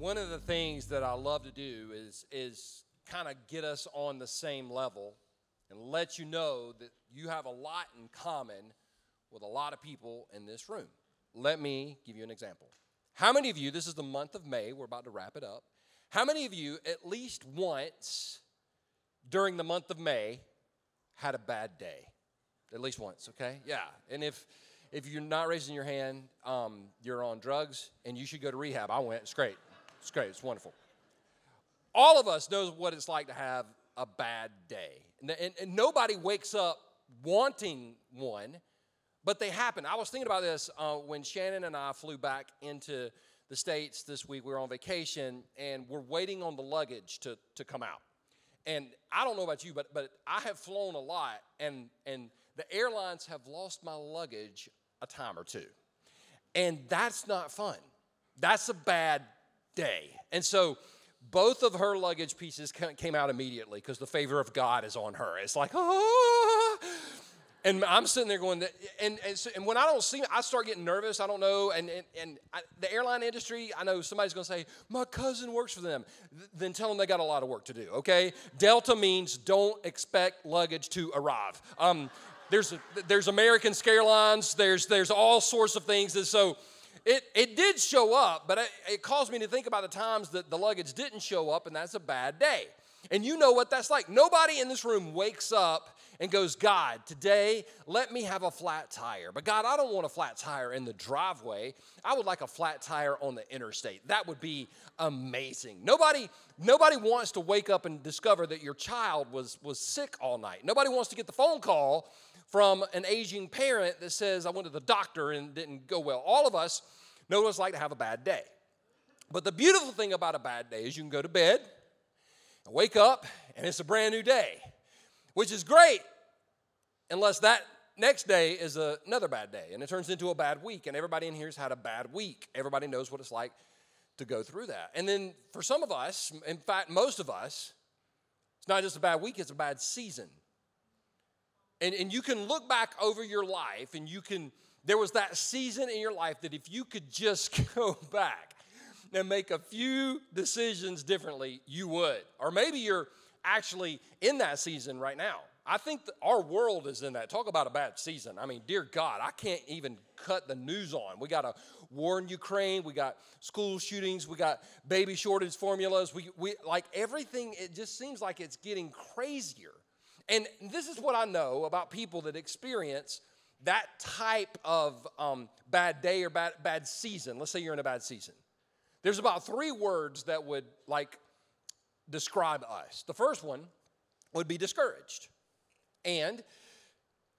one of the things that I love to do is is kind of get us on the same level and let you know that you have a lot in common with a lot of people in this room. Let me give you an example. How many of you, this is the month of May, we're about to wrap it up. How many of you, at least once during the month of May, had a bad day? At least once, okay? Yeah. And if if you're not raising your hand, um, you're on drugs and you should go to rehab. I went. It's great. It's great. It's wonderful. All of us knows what it's like to have a bad day. And, and, and nobody wakes up wanting one, but they happen. I was thinking about this uh, when Shannon and I flew back into the States this week. We were on vacation and we're waiting on the luggage to, to come out. And I don't know about you, but, but I have flown a lot, and, and the airlines have lost my luggage a time or two. And that's not fun. That's a bad day. And so both of her luggage pieces came out immediately because the favor of God is on her. It's like, oh. And I'm sitting there going, and, and, so, and when I don't see I start getting nervous. I don't know. And, and, and I, the airline industry, I know somebody's going to say, my cousin works for them. then tell them they got a lot of work to do, okay? Delta means don't expect luggage to arrive. Um, there's, there's American Airlines, there's, there's all sorts of things. And so it, it did show up, but it, it caused me to think about the times that the luggage didn't show up, and that's a bad day. And you know what that's like. Nobody in this room wakes up and goes, God, today let me have a flat tire. But God, I don't want a flat tire in the driveway. I would like a flat tire on the interstate. That would be amazing. Nobody, nobody wants to wake up and discover that your child was, was sick all night. Nobody wants to get the phone call from an aging parent that says, I went to the doctor and didn't go well. All of us know what it's like to have a bad day. But the beautiful thing about a bad day is you can go to bed wake up and it's a brand new day, which is great unless that next day is a, another bad day and it turns into a bad week. And everybody in here has had a bad week. Everybody knows what it's like to go through that. And then for some of us, in fact, most of us, it's not just a bad week, it's a bad season. And, and you can look back over your life and you can, there was that season in your life that if you could just go back and make a few decisions differently, you would. Or maybe you're actually in that season right now. I think our world is in that. Talk about a bad season. I mean, dear God, I can't even cut the news on. We got a war in Ukraine. We got school shootings. We got baby shortage formulas. We, we like everything. It just seems like it's getting crazier. And this is what I know about people that experience that type of um, bad day or bad, bad season. Let's say you're in a bad season. There's about three words that would like describe us. The first one would be discouraged. And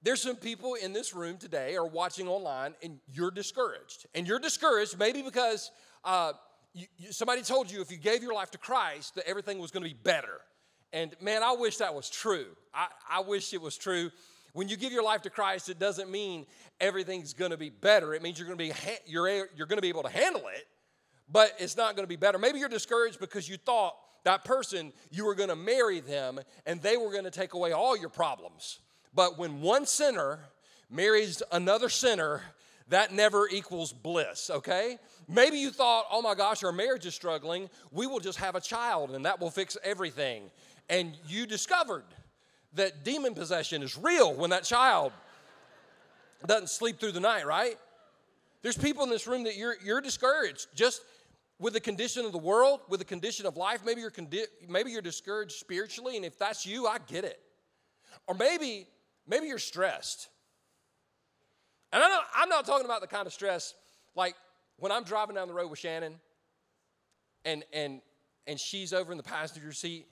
there's some people in this room today or watching online and you're discouraged. And you're discouraged maybe because uh, you, you, somebody told you if you gave your life to Christ that everything was going to be better. And man, I wish that was true. I, I wish it was true. When you give your life to Christ, it doesn't mean everything's going to be better. It means you're going to be you're you're going to be able to handle it, but it's not going to be better. Maybe you're discouraged because you thought that person you were going to marry them and they were going to take away all your problems. But when one sinner marries another sinner, that never equals bliss, okay? Maybe you thought, oh my gosh, our marriage is struggling. We will just have a child and that will fix everything and you discovered that demon possession is real when that child doesn't sleep through the night, right? There's people in this room that you're, you're discouraged just with the condition of the world, with the condition of life. Maybe you're, condi- maybe you're discouraged spiritually, and if that's you, I get it. Or maybe, maybe you're stressed. And I I'm not talking about the kind of stress like when I'm driving down the road with Shannon and, and, and she's over in the passenger seat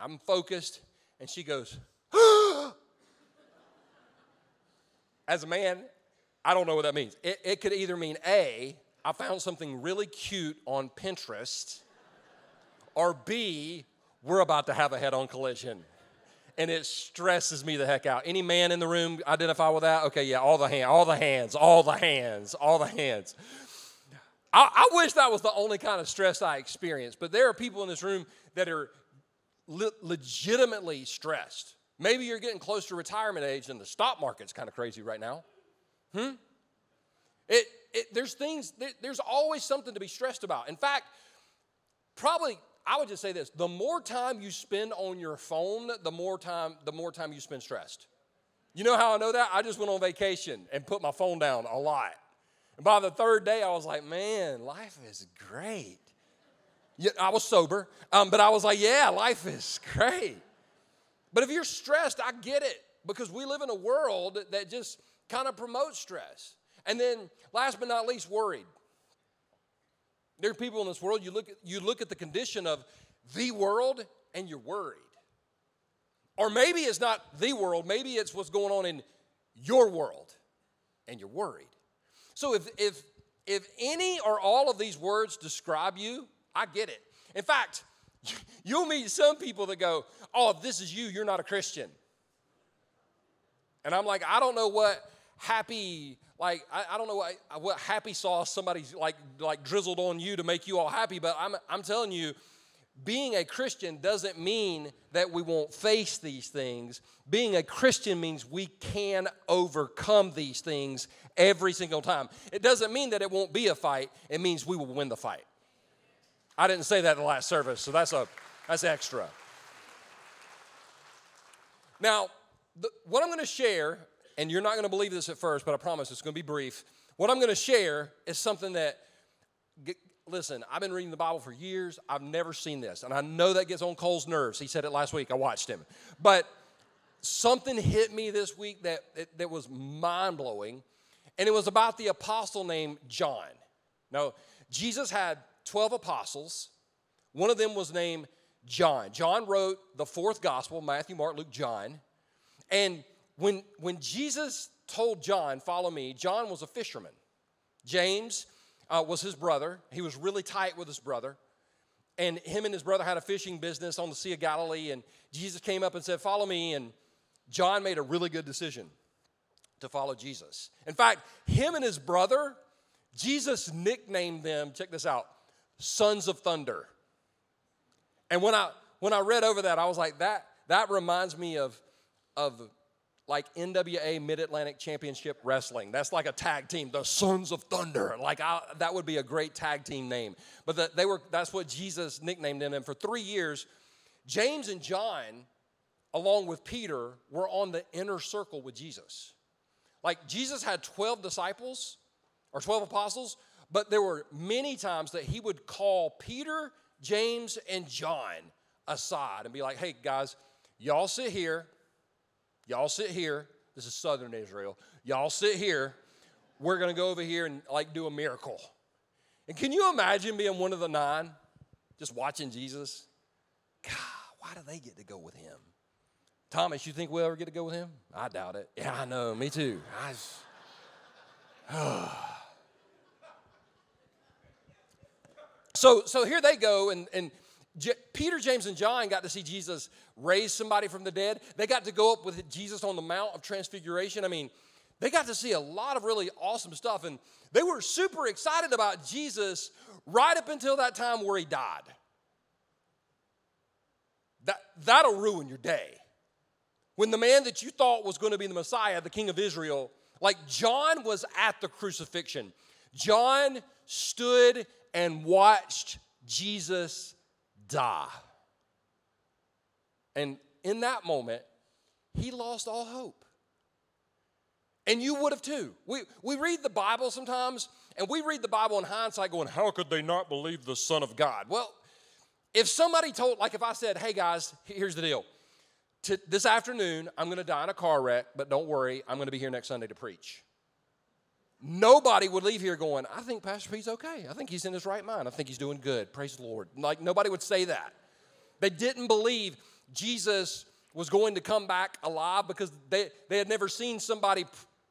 I'm focused, and she goes, As a man, I don't know what that means. It, it could either mean A, I found something really cute on Pinterest, or B, we're about to have a head on collision. And it stresses me the heck out. Any man in the room identify with that? Okay, yeah, all the hand, all the hands, all the hands, all the hands. I, I wish that was the only kind of stress I experienced, but there are people in this room that are le- legitimately stressed. Maybe you're getting close to retirement age and the stock market's kind of crazy right now. Hmm? It, it, there's things, there's always something to be stressed about. In fact, probably I would just say this: the more time you spend on your phone, the more time the more time you spend stressed. You know how I know that? I just went on vacation and put my phone down a lot. And by the third day, I was like, man, life is great. I was sober, um, but I was like, yeah, life is great. But if you're stressed, I get it because we live in a world that just kind of promotes stress. And then, last but not least, worried. There are people in this world, you look, at, you look at the condition of the world and you're worried. Or maybe it's not the world, maybe it's what's going on in your world and you're worried. So if, if, if any or all of these words describe you, I get it. In fact, you'll meet some people that go, Oh, if this is you, you're not a Christian. And I'm like, I don't know what happy, like, I, I don't know what, what happy sauce somebody's like, like drizzled on you to make you all happy, but I'm, I'm telling you, being a Christian doesn't mean that we won't face these things. Being a Christian means we can overcome these things every single time. It doesn't mean that it won't be a fight, it means we will win the fight. I didn't say that in the last service, so that's a that's extra. Now, the, what I'm going to share, and you're not going to believe this at first, but I promise it's going to be brief. What I'm going to share is something that, listen, I've been reading the Bible for years. I've never seen this. And I know that gets on Cole's nerves. He said it last week. I watched him. But something hit me this week that, that, that was mind blowing. And it was about the apostle named John. Now, Jesus had 12 apostles. One of them was named John. John wrote the fourth gospel Matthew, Mark, Luke, John. And when, when Jesus told John, Follow me, John was a fisherman. James uh, was his brother. He was really tight with his brother. And him and his brother had a fishing business on the Sea of Galilee. And Jesus came up and said, Follow me. And John made a really good decision to follow Jesus. In fact, him and his brother, Jesus nicknamed them, check this out, sons of thunder. And when I when I read over that, I was like, that that reminds me of of like NWA Mid Atlantic Championship Wrestling. That's like a tag team, the Sons of Thunder. Like I, that would be a great tag team name. But the, they were that's what Jesus nicknamed them. And for three years, James and John, along with Peter, were on the inner circle with Jesus. Like Jesus had 12 disciples or 12 apostles, but there were many times that he would call Peter, James, and John aside and be like, hey, guys, y'all sit here. Y'all sit here. This is southern Israel. Y'all sit here. We're going to go over here and like do a miracle. And can you imagine being one of the nine just watching Jesus? God, why do they get to go with him? Thomas, you think we'll ever get to go with him? I doubt it. Yeah, I know. Me too. I just, so, so here they go, and, and J- Peter, James, and John got to see Jesus raise somebody from the dead. They got to go up with Jesus on the Mount of Transfiguration. I mean, they got to see a lot of really awesome stuff, and they were super excited about Jesus right up until that time where he died. That, that'll ruin your day. When the man that you thought was going to be the Messiah, the King of Israel, like John was at the crucifixion. John stood and watched Jesus die. And in that moment, he lost all hope. And you would have too. We, we read the Bible sometimes, and we read the Bible in hindsight going, How could they not believe the Son of God? Well, if somebody told, like if I said, Hey guys, here's the deal. To, this afternoon, I'm going to die in a car wreck, but don't worry, I'm going to be here next Sunday to preach. Nobody would leave here going, I think Pastor Pete's okay. I think he's in his right mind. I think he's doing good. Praise the Lord. Like, nobody would say that. They didn't believe Jesus was going to come back alive because they, they had never seen somebody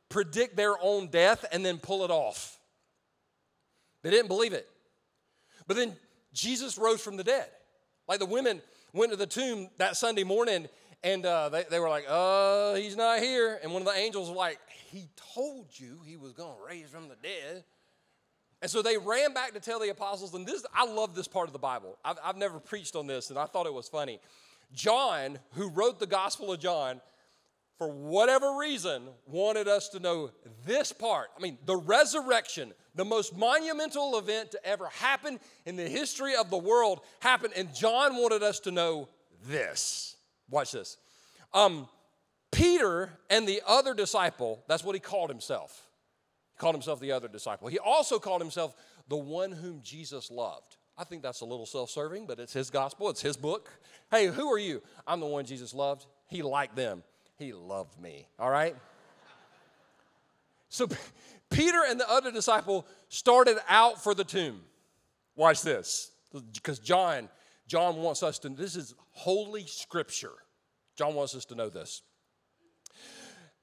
predict their own death and then pull it off. They didn't believe it. But then Jesus rose from the dead. Like the women went to the tomb that Sunday morning and uh, they, they were like, uh, he's not here. And one of the angels was like, he told you he was going to raise from the dead. And so they ran back to tell the apostles, and this I love this part of the Bible. I've, I've never preached on this, and I thought it was funny. John, who wrote the Gospel of John, for whatever reason, wanted us to know this part. I mean, the resurrection, the most monumental event to ever happen in the history of the world, happened, and John wanted us to know this. Watch this. Um, Peter and the other disciple, that's what he called himself. He called himself the other disciple. He also called himself the one whom Jesus loved. I think that's a little self serving, but it's his gospel, it's his book. Hey, who are you? I'm the one Jesus loved. He liked them, he loved me. All right? So Peter and the other disciple started out for the tomb. Watch this, because John, John wants us to, this is holy scripture. John wants us to know this.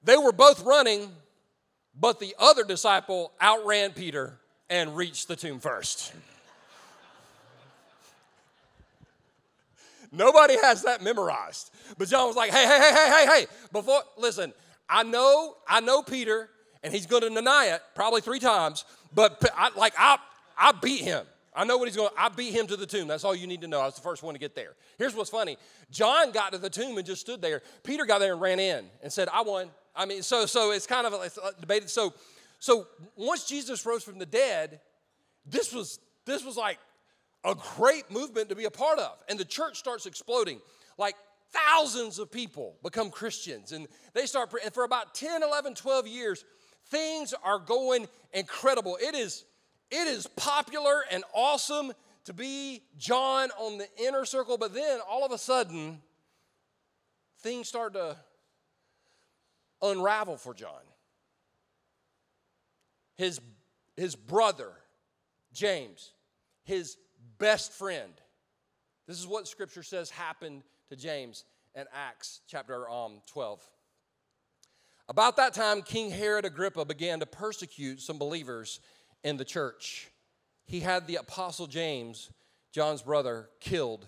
They were both running, but the other disciple outran Peter and reached the tomb first. Nobody has that memorized. But John was like, hey, hey, hey, hey, hey, hey, before, listen, I know, I know Peter, and he's going to deny it probably three times, but I, like, I, I beat him. I know what he's going. I beat him to the tomb. That's all you need to know. I was the first one to get there. Here's what's funny. John got to the tomb and just stood there. Peter got there and ran in and said, "I won." I mean, so so it's kind of it's uh, debated. So so once Jesus rose from the dead, this was this was like a great movement to be a part of, and the church starts exploding. Like thousands of people become Christians, and they start. And for about 10, 11, 12 years, things are going incredible. It is it is popular and awesome to be John on the inner circle, but then all of a sudden, things start to unravel for John. His, his brother, James, his best friend. This is what scripture says happened to James in Acts chapter um, 12. About that time, King Herod Agrippa began to persecute some believers in the church. He had the apostle James, John's brother, killed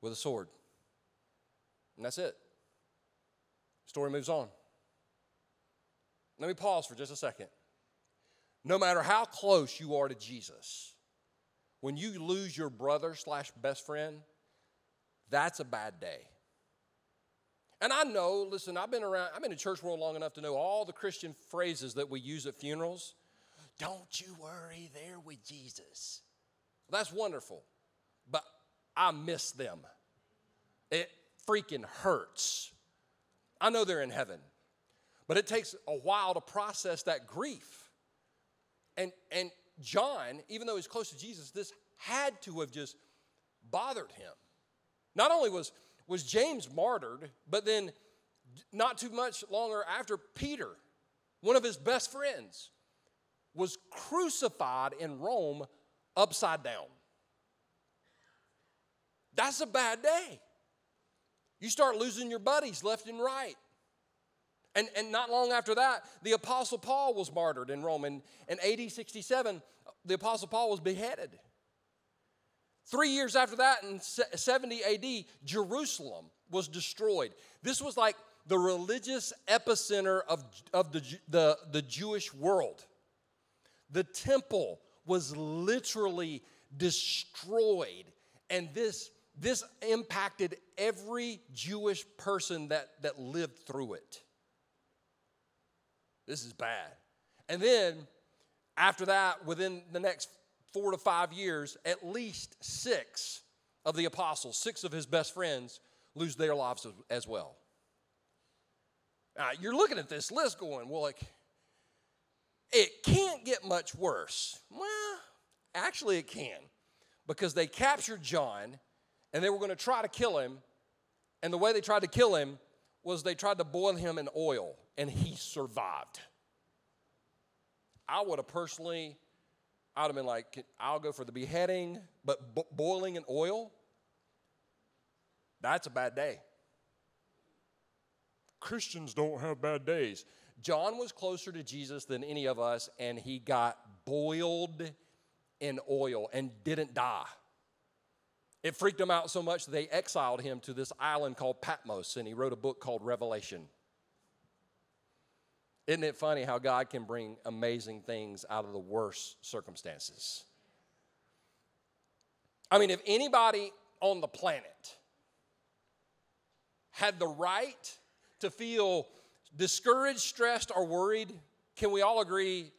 with a sword. And that's it. Story moves on. Let me pause for just a second. No matter how close you are to Jesus, when you lose your brother slash best friend, that's a bad day. And I know, listen, I've been around, I've been in church world long enough to know all the Christian phrases that we use at funerals. Don't you worry, they're with Jesus. That's wonderful, but I miss them. It freaking hurts. I know they're in heaven, but it takes a while to process that grief. And, and John, even though he's close to Jesus, this had to have just bothered him. Not only was, was James martyred, but then not too much longer after, Peter, one of his best friends, was crucified in Rome upside down. That's a bad day. You start losing your buddies left and right. And, and not long after that, the Apostle Paul was martyred in Rome. In AD 67, the Apostle Paul was beheaded. Three years after that, in 70 AD, Jerusalem was destroyed. This was like the religious epicenter of, of the, the, the Jewish world. The temple was literally destroyed. And this, this impacted every Jewish person that, that lived through it. This is bad. And then after that, within the next four to five years, at least six of the apostles, six of his best friends, lose their lives as well. Now, you're looking at this list going, well, like, it can't get much worse. Well, actually, it can because they captured John and they were going to try to kill him. And the way they tried to kill him was they tried to boil him in oil and he survived. I would have personally, I would have been like, I'll go for the beheading, but bo- boiling in oil, that's a bad day. Christians don't have bad days. John was closer to Jesus than any of us, and he got boiled in oil and didn't die. It freaked him out so much they exiled him to this island called Patmos, and he wrote a book called Revelation. Isn't it funny how God can bring amazing things out of the worst circumstances? I mean, if anybody on the planet had the right to feel discouraged, stressed, or worried, can we all agree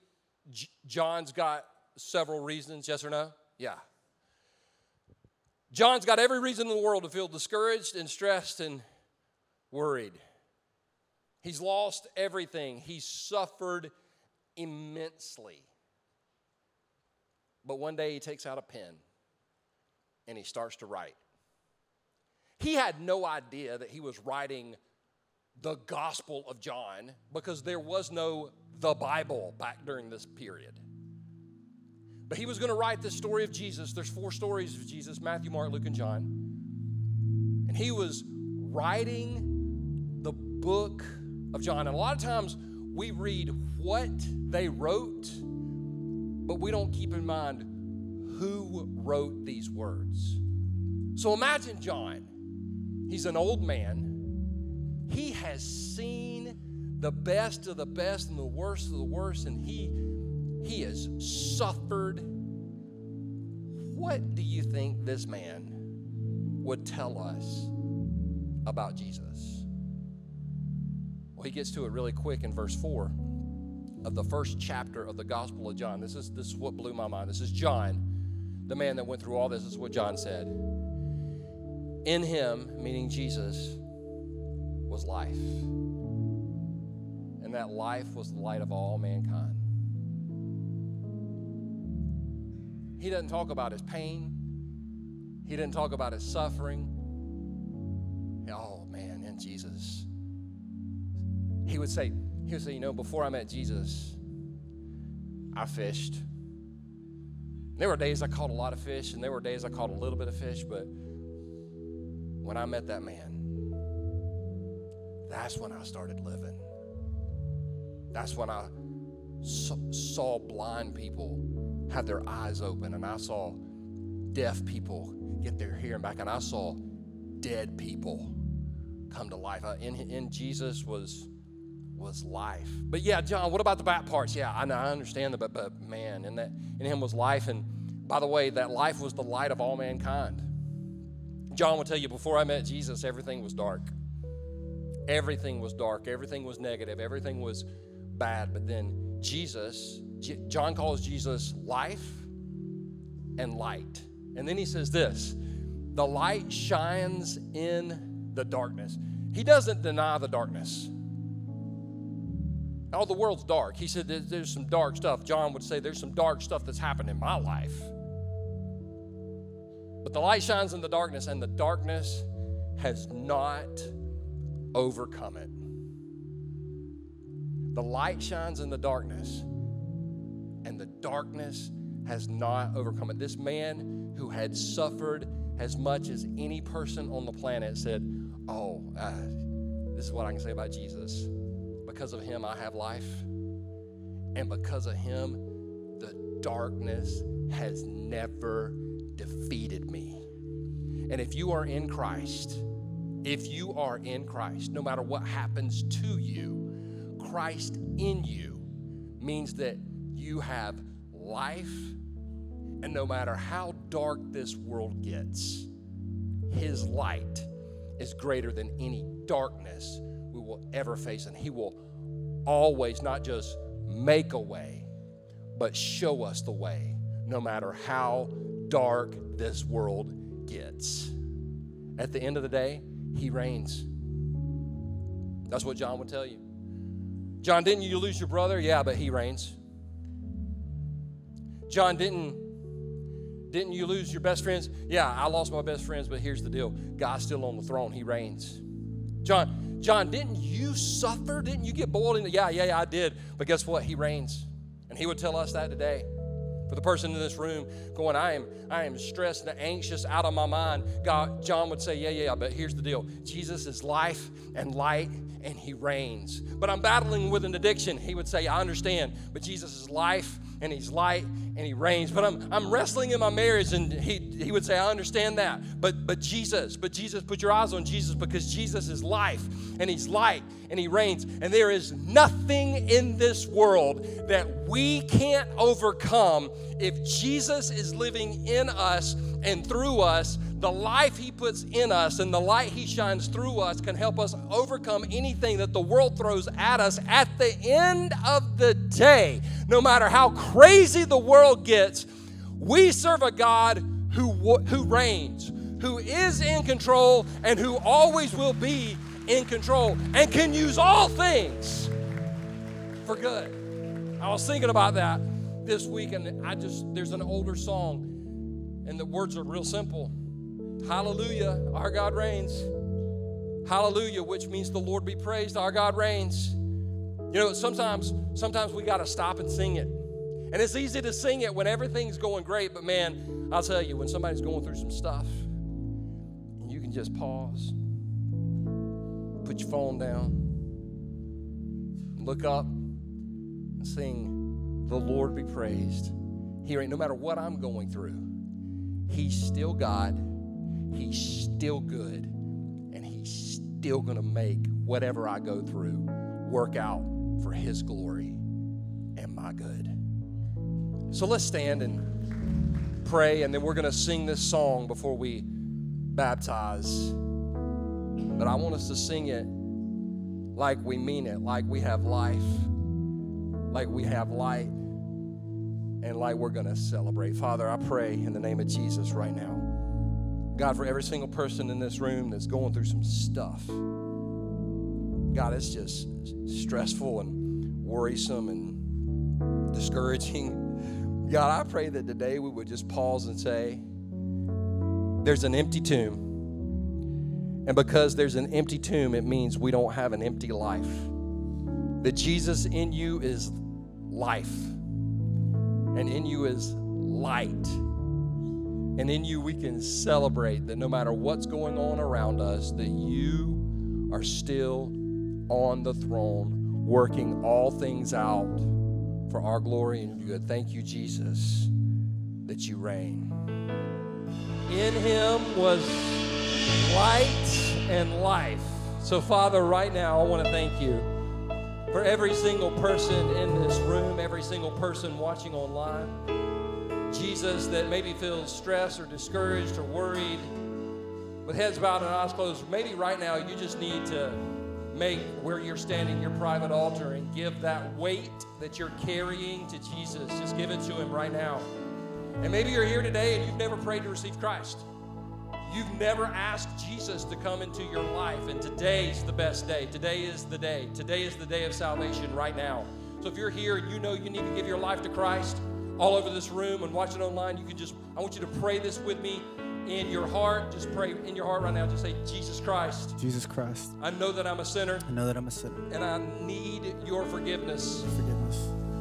J- John's got several reasons, yes or no? Yeah. John's got every reason in the world to feel discouraged and stressed and worried. He's lost everything, he's suffered immensely. But one day he takes out a pen and he starts to write. He had no idea that he was writing the Gospel of John because there was no the Bible back during this period. But he was going to write the story of Jesus. There's four stories of Jesus Matthew, Mark, Luke, and John. And he was writing the book of John. And a lot of times we read what they wrote, but we don't keep in mind who wrote these words. So imagine John. He's an old man he has seen the best of the best and the worst of the worst, and he, he has suffered. What do you think this man would tell us about Jesus? Well, he gets to it really quick in verse 4 of the first chapter of the Gospel of John. This is, this is what blew my mind. This is John, the man that went through all this. This is what John said. In him, meaning Jesus, was life. And that life was the light of all mankind. He doesn't talk about his pain, he didn't talk about his suffering. Oh man, in Jesus. He would say, he would say, you know, before I met Jesus, I fished. There were days I caught a lot of fish, and there were days I caught a little bit of fish, but when I met that man, that's when I started living. That's when I saw blind people have their eyes open, and I saw deaf people get their hearing back, and I saw dead people come to life. Uh, in, in Jesus was was life. But yeah, John, what about the back parts? Yeah, I, know, I understand that, but, but man, in that in him was life, and by the way, that life was the light of all mankind. John will tell you before I met Jesus, everything was dark. Everything was dark, everything was negative, everything was bad. But then Jesus, John calls Jesus life and light. And then he says this the light shines in the darkness. He doesn't deny the darkness. Oh, the world's dark. He said there's some dark stuff. John would say there's some dark stuff that's happened in my life. But the light shines in the darkness, and the darkness has not overcome it. The light shines in the darkness, and the darkness has not overcome it. This man who had suffered as much as any person on the planet said, Oh, uh, this is what I can say about Jesus. Because of him, I have life. And because of him, the darkness has never defeated me. And if you are in Christ, if you are in Christ, no matter what happens to you, Christ in you means that you have life, and no matter how dark this world gets, His light is greater than any darkness we will ever face, and He will always not just make a way, but show us the way, no matter how dark this world gets. At the end of the day, he reigns. That's what John would tell you. John, didn't you lose your brother? Yeah, but he reigns. John, didn't didn't you lose your best friends? Yeah, I lost my best friends, but here's the deal. God's still on the throne. He reigns. John, John, didn't you suffer? Didn't you get boiled into? Yeah, yeah, yeah, I did. But guess what? He reigns. And he would tell us that today. For the person in this room going, I am, I am stressed and anxious out of my mind. God, John would say, Yeah, yeah, but here's the deal. Jesus is life and light and he reigns. But I'm battling with an addiction. He would say, I understand, but Jesus is life and he's light and he reigns. But I'm, I'm wrestling in my marriage, and he, he would say, I understand that. But but Jesus, but Jesus, put your eyes on Jesus because Jesus is life and he's light and he reigns. And there is nothing in this world that we can't overcome If Jesus is living in us and through us, the life he puts in us and the light he shines through us can help us overcome anything that the world throws at us at the end of the day. No matter how crazy the world gets, we serve a God who, who reigns, who is in control, and who always will be in control and can use all things for good. I was thinking about that this week, and I just, there's an older song, and the words are real simple Hallelujah, our God reigns. Hallelujah, which means the Lord be praised, our God reigns. You know, sometimes, sometimes we got to stop and sing it. And it's easy to sing it when everything's going great, but man, I'll tell you, when somebody's going through some stuff, you can just pause, put your phone down, look up, and sing, The Lord be praised. He ain't no matter what I'm going through, He's still God, He's still good, and He's still going to make whatever I go through work out for His glory and my good. So let's stand and pray, and then we're going to sing this song before we baptize. But I want us to sing it like we mean it, like we have life, like we have light, and like we're going to celebrate. Father, I pray in the name of Jesus right now. God, for every single person in this room that's going through some stuff. God, it's just stressful and worrisome and discouraging. God, I pray that today we would just pause and say, There's an empty tomb. And because there's an empty tomb, it means we don't have an empty life. That Jesus in you is life, and in you is light. And in you, we can celebrate that no matter what's going on around us, that you are still on the throne, working all things out for our glory and good. Thank you, Jesus, that you reign. In him was light and life. So, Father, right now, I want to thank you for every single person in this room, every single person watching online. Jesus, that maybe feels stressed or discouraged or worried, with heads bowed and eyes closed, maybe right now you just need to make where you're standing your private altar and give that weight that you're carrying to Jesus. Just give it to Him right now. And maybe you're here today and you've never prayed to receive Christ. You've never asked Jesus to come into your life, and today's the best day. Today is the day. Today is the day of salvation right now. So if you're here and you know you need to give your life to Christ, all over this room and watching online, you can just, I want you to pray this with me in your heart. Just pray in your heart right now. Just say, Jesus Christ. Jesus Christ. I know that I'm a sinner. I know that I'm a sinner. And I need your forgiveness. Forgiveness.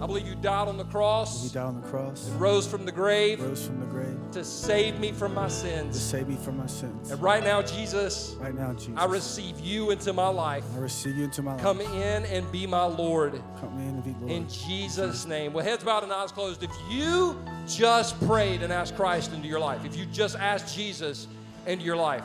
I believe you died on the cross. You died on the cross. And rose from the grave. Rose from the grave. To save me from my sins. To save me from my sins. And right now, Jesus, Right now, Jesus. I receive you into my life. I receive you into my life. Come in and be my Lord. Come in and be Lord. In Jesus' name. With heads bowed and eyes closed, if you just prayed and asked Christ into your life, if you just asked Jesus into your life,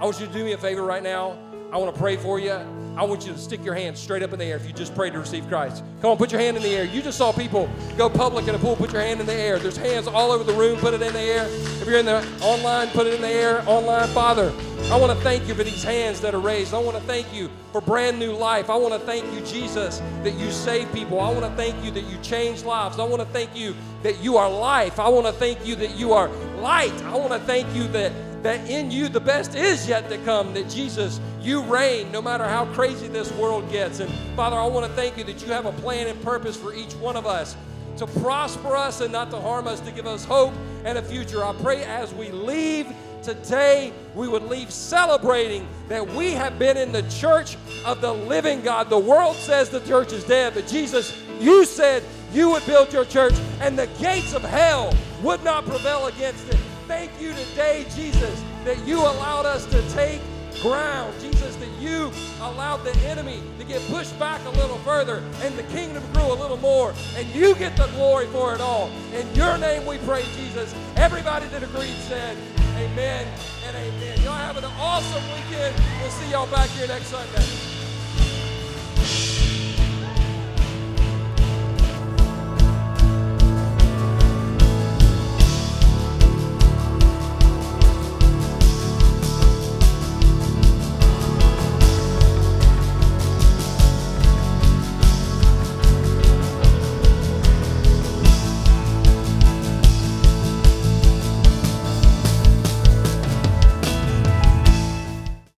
I want you to do me a favor right now. I want to pray for you. I want you to stick your hand straight up in the air if you just prayed to receive Christ. Come on, put your hand in the air. You just saw people go public in a pool. Put your hand in the air. There's hands all over the room. Put it in the air. If you're in the online, put it in the air. Online, Father, I want to thank you for these hands that are raised. I want to thank you for brand new life. I want to thank you, Jesus, that you save people. I want to thank you that you change lives. I want to thank you that you are life. I want to thank you that you are light. I want to thank you that that in you the best is yet to come, that Jesus, you reign no matter how crazy this world gets. And Father, I want to thank you that you have a plan and purpose for each one of us to prosper us and not to harm us, to give us hope and a future. I pray as we leave today, we would leave celebrating that we have been in the church of the living God. The world says the church is dead, but Jesus, you said you would build your church and the gates of hell would not prevail against it. Thank you today, Jesus, that you allowed us to take ground. Jesus, that you allowed the enemy to get pushed back a little further and the kingdom grew a little more. And you get the glory for it all. In your name we pray, Jesus. Everybody that agreed said, Amen and amen. Y'all have an awesome weekend. We'll see y'all back here next Sunday.